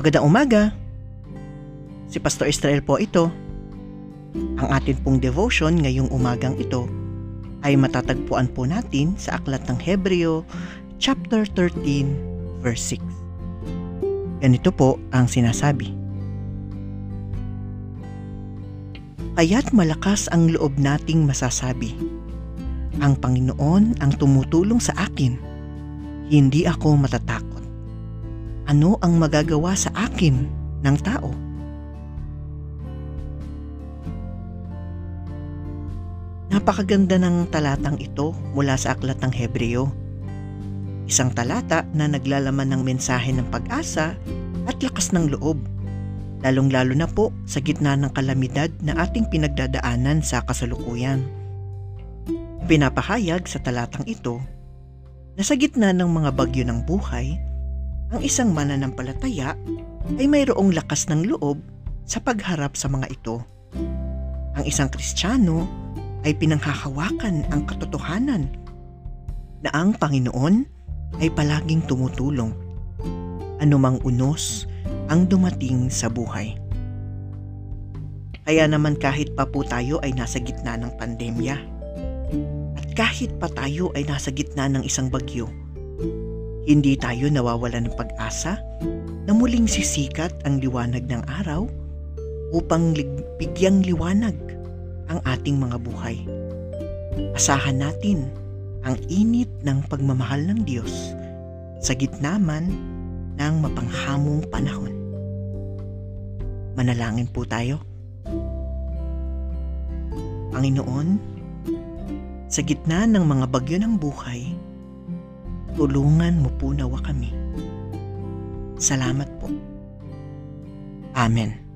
Magandang umaga. Si Pastor Israel po ito. Ang atin pong devotion ngayong umagang ito ay matatagpuan po natin sa Aklat ng Hebreo chapter 13 verse 6. Ganito po ang sinasabi. Kaya't malakas ang loob nating masasabi, Ang Panginoon ang tumutulong sa akin. Hindi ako matatakot. Ano ang magagawa sa akin ng tao? Napakaganda ng talatang ito mula sa aklat ng Hebreo. Isang talata na naglalaman ng mensahe ng pag-asa at lakas ng loob, lalong-lalo na po sa gitna ng kalamidad na ating pinagdadaanan sa kasalukuyan. Pinapahayag sa talatang ito na sa gitna ng mga bagyo ng buhay, ang isang mananampalataya ay mayroong lakas ng loob sa pagharap sa mga ito. Ang isang Kristiyano ay pinanghahawakan ang katotohanan na ang Panginoon ay palaging tumutulong anumang unos ang dumating sa buhay. Kaya naman kahit pa po tayo ay nasa gitna ng pandemya at kahit pa tayo ay nasa gitna ng isang bagyo, hindi tayo nawawala ng pag-asa na muling sisikat ang liwanag ng araw upang bigyang liwanag ang ating mga buhay. Asahan natin ang init ng pagmamahal ng Diyos sa gitna man ng mapanghamong panahon. Manalangin po tayo. Panginoon, sa gitna ng mga bagyo ng buhay, Tulungan mo po nawa kami. Salamat po. Amen. Amen.